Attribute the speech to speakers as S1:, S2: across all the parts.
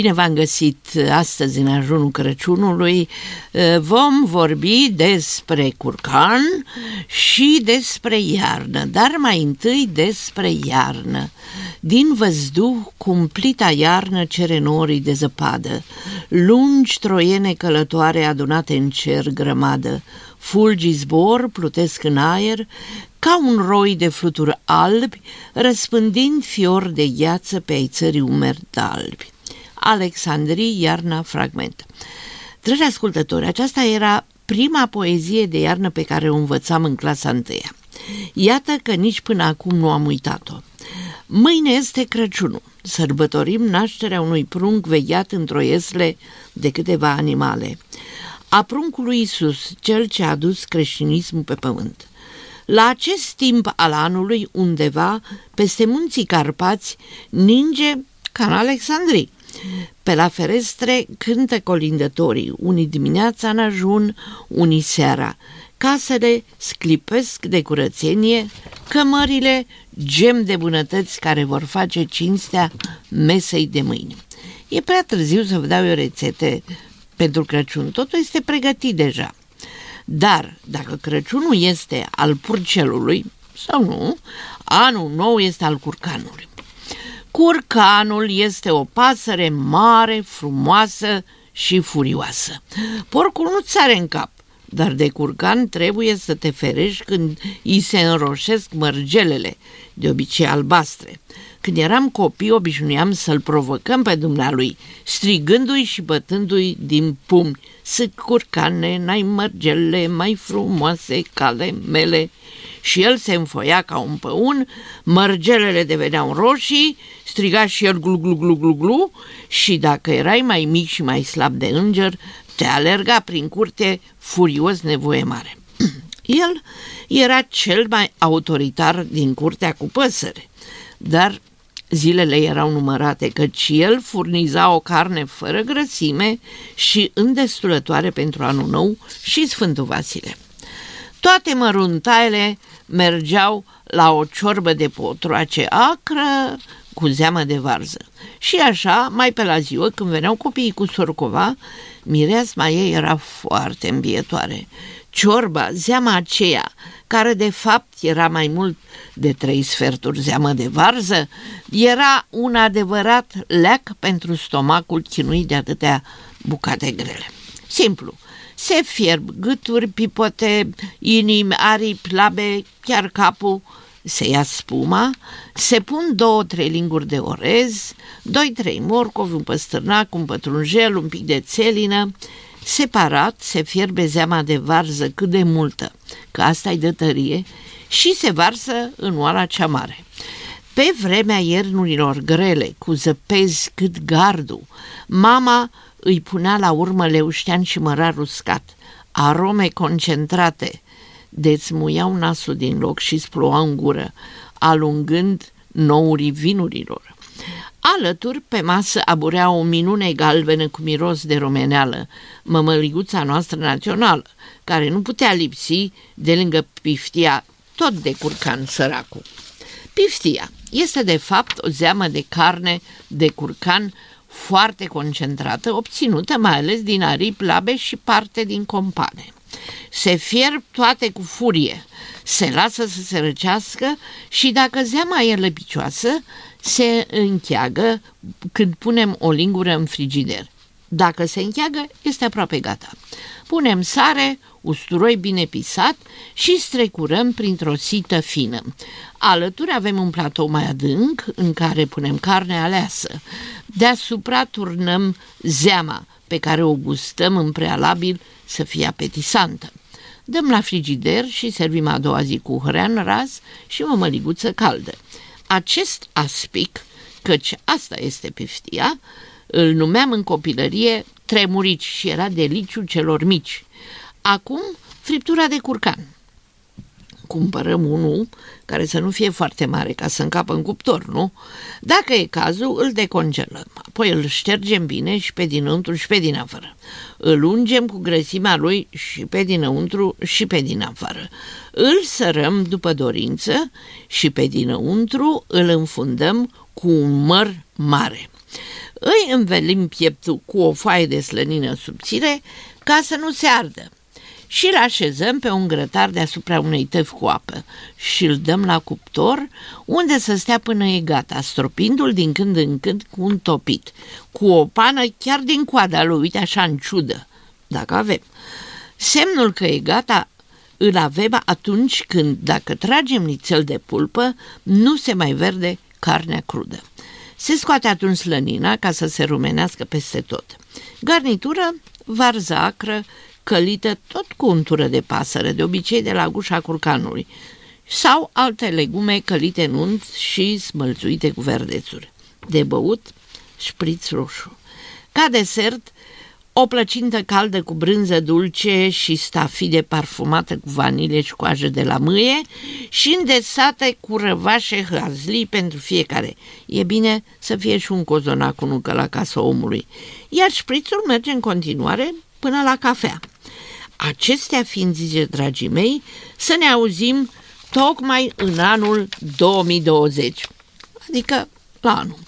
S1: Bine v-am găsit astăzi în ajunul Crăciunului. Vom vorbi despre curcan și despre iarnă, dar mai întâi despre iarnă. Din văzduh, cumplita iarnă cere norii de zăpadă, lungi troiene călătoare adunate în cer grămadă, fulgi zbor, plutesc în aer, ca un roi de fluturi albi, răspândind fior de gheață pe ai țării umeri albi. Alexandrii, Iarna, fragment. Dragi ascultători, aceasta era prima poezie de iarnă pe care o învățam în clasa întâia. Iată că nici până acum nu am uitat-o. Mâine este Crăciunul. Sărbătorim nașterea unui prunc vegheat într-o iesle de câteva animale. A pruncului Isus, cel ce a dus creștinismul pe pământ. La acest timp al anului, undeva, peste munții Carpați, ninge ca în Alexandrii. Pe la ferestre cântă colindătorii, unii dimineața în ajun, unii seara. Casele sclipesc de curățenie, cămările gem de bunătăți care vor face cinstea mesei de mâine. E prea târziu să vă dau eu rețete pentru Crăciun, totul este pregătit deja. Dar dacă Crăciunul este al purcelului, sau nu, anul nou este al curcanului. Curcanul este o pasăre mare, frumoasă și furioasă. Porcul nu ți în cap, dar de curcan trebuie să te ferești când îi se înroșesc mărgelele, de obicei albastre. Când eram copii, obișnuiam să-l provocăm pe dumnealui, strigându-i și bătându-i din pumni. Să curcane, n-ai mărgele mai frumoase cale mele. Și el se înfoia ca un păun, mărgelele deveneau roșii, striga și el glu glu glu glu glu și dacă erai mai mic și mai slab de înger, te alerga prin curte furios nevoie mare. El era cel mai autoritar din curtea cu păsăre, dar zilele erau numărate, căci el furniza o carne fără grăsime și îndestulătoare pentru anul nou și Sfântul Vasile. Toate măruntaile mergeau la o ciorbă de potroace acră cu zeamă de varză. Și așa, mai pe la ziua, când veneau copiii cu sorcova, mireasma ei era foarte îmbietoare. Ciorba, zeama aceea, care de fapt era mai mult de trei sferturi zeamă de varză, era un adevărat leac pentru stomacul chinuit de atâtea bucate grele. Simplu, se fierb gâturi, pipote, inimi, aripi, labe, chiar capul, se ia spuma, se pun două, trei linguri de orez, doi, trei morcovi, un păstârnac, un pătrunjel, un pic de țelină, separat se fierbe zeama de varză cât de multă, că asta îi dă tărie, și se varsă în oala cea mare. Pe vremea iernurilor grele, cu zăpezi cât gardul, mama îi punea la urmă leuștean și mărar uscat, arome concentrate, dețmuiau nasul din loc și sploa în gură, alungând nourii vinurilor. Alături, pe masă, aburea o minune galbenă cu miros de romeneală, mămăliguța noastră națională, care nu putea lipsi de lângă piftia tot de curcan săracul. Piftia este de fapt o zeamă de carne de curcan foarte concentrată, obținută mai ales din aripi, labe și parte din compane. Se fierb toate cu furie, se lasă să se răcească și dacă zeama e lăpicioasă, se încheagă când punem o lingură în frigider. Dacă se încheagă, este aproape gata. Punem sare, usturoi bine pisat și strecurăm printr-o sită fină. Alături avem un platou mai adânc în care punem carne aleasă. Deasupra turnăm zeama pe care o gustăm în prealabil să fie apetisantă. Dăm la frigider și servim a doua zi cu hrean ras și o măliguță caldă. Acest aspic, căci asta este piftia, îl numeam în copilărie tremurici și era deliciu celor mici. Acum, friptura de curcan. cumpărăm unul care să nu fie foarte mare ca să încapă în cuptor, nu? Dacă e cazul, îl decongelăm, apoi îl ștergem bine și pe dinăuntru și pe din afară. Îl ungem cu grăsimea lui și pe dinăuntru și pe din afară. Îl sărăm după dorință și pe dinăuntru îl înfundăm cu un măr mare. Îi învelim pieptul cu o foaie de slănină subțire ca să nu se ardă și îl așezăm pe un grătar deasupra unei tăvi cu apă și îl dăm la cuptor unde să stea până e gata, stropindu-l din când în când cu un topit, cu o pană chiar din coada lui, uite așa în ciudă, dacă avem. Semnul că e gata îl avem atunci când, dacă tragem nițel de pulpă, nu se mai verde carnea crudă. Se scoate atunci slănina ca să se rumenească peste tot. Garnitură, varză acră, călită tot cu untură de pasăre, de obicei de la gușa curcanului, sau alte legume călite în unt și smălțuite cu verdețuri. De băut, șpriț roșu. Ca desert, o plăcintă caldă cu brânză dulce și stafide parfumată cu vanilie și coajă de la mâie și îndesate cu răvașe hazli pentru fiecare. E bine să fie și un cozonac cu nucă la casa omului. Iar șprițul merge în continuare până la cafea. Acestea fiind zise, dragii mei, să ne auzim tocmai în anul 2020, adică la anul.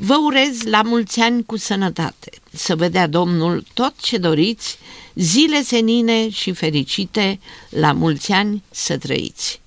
S1: Vă urez la mulți ani cu sănătate, să vedea Domnul tot ce doriți, zile senine și fericite, la mulți ani să trăiți.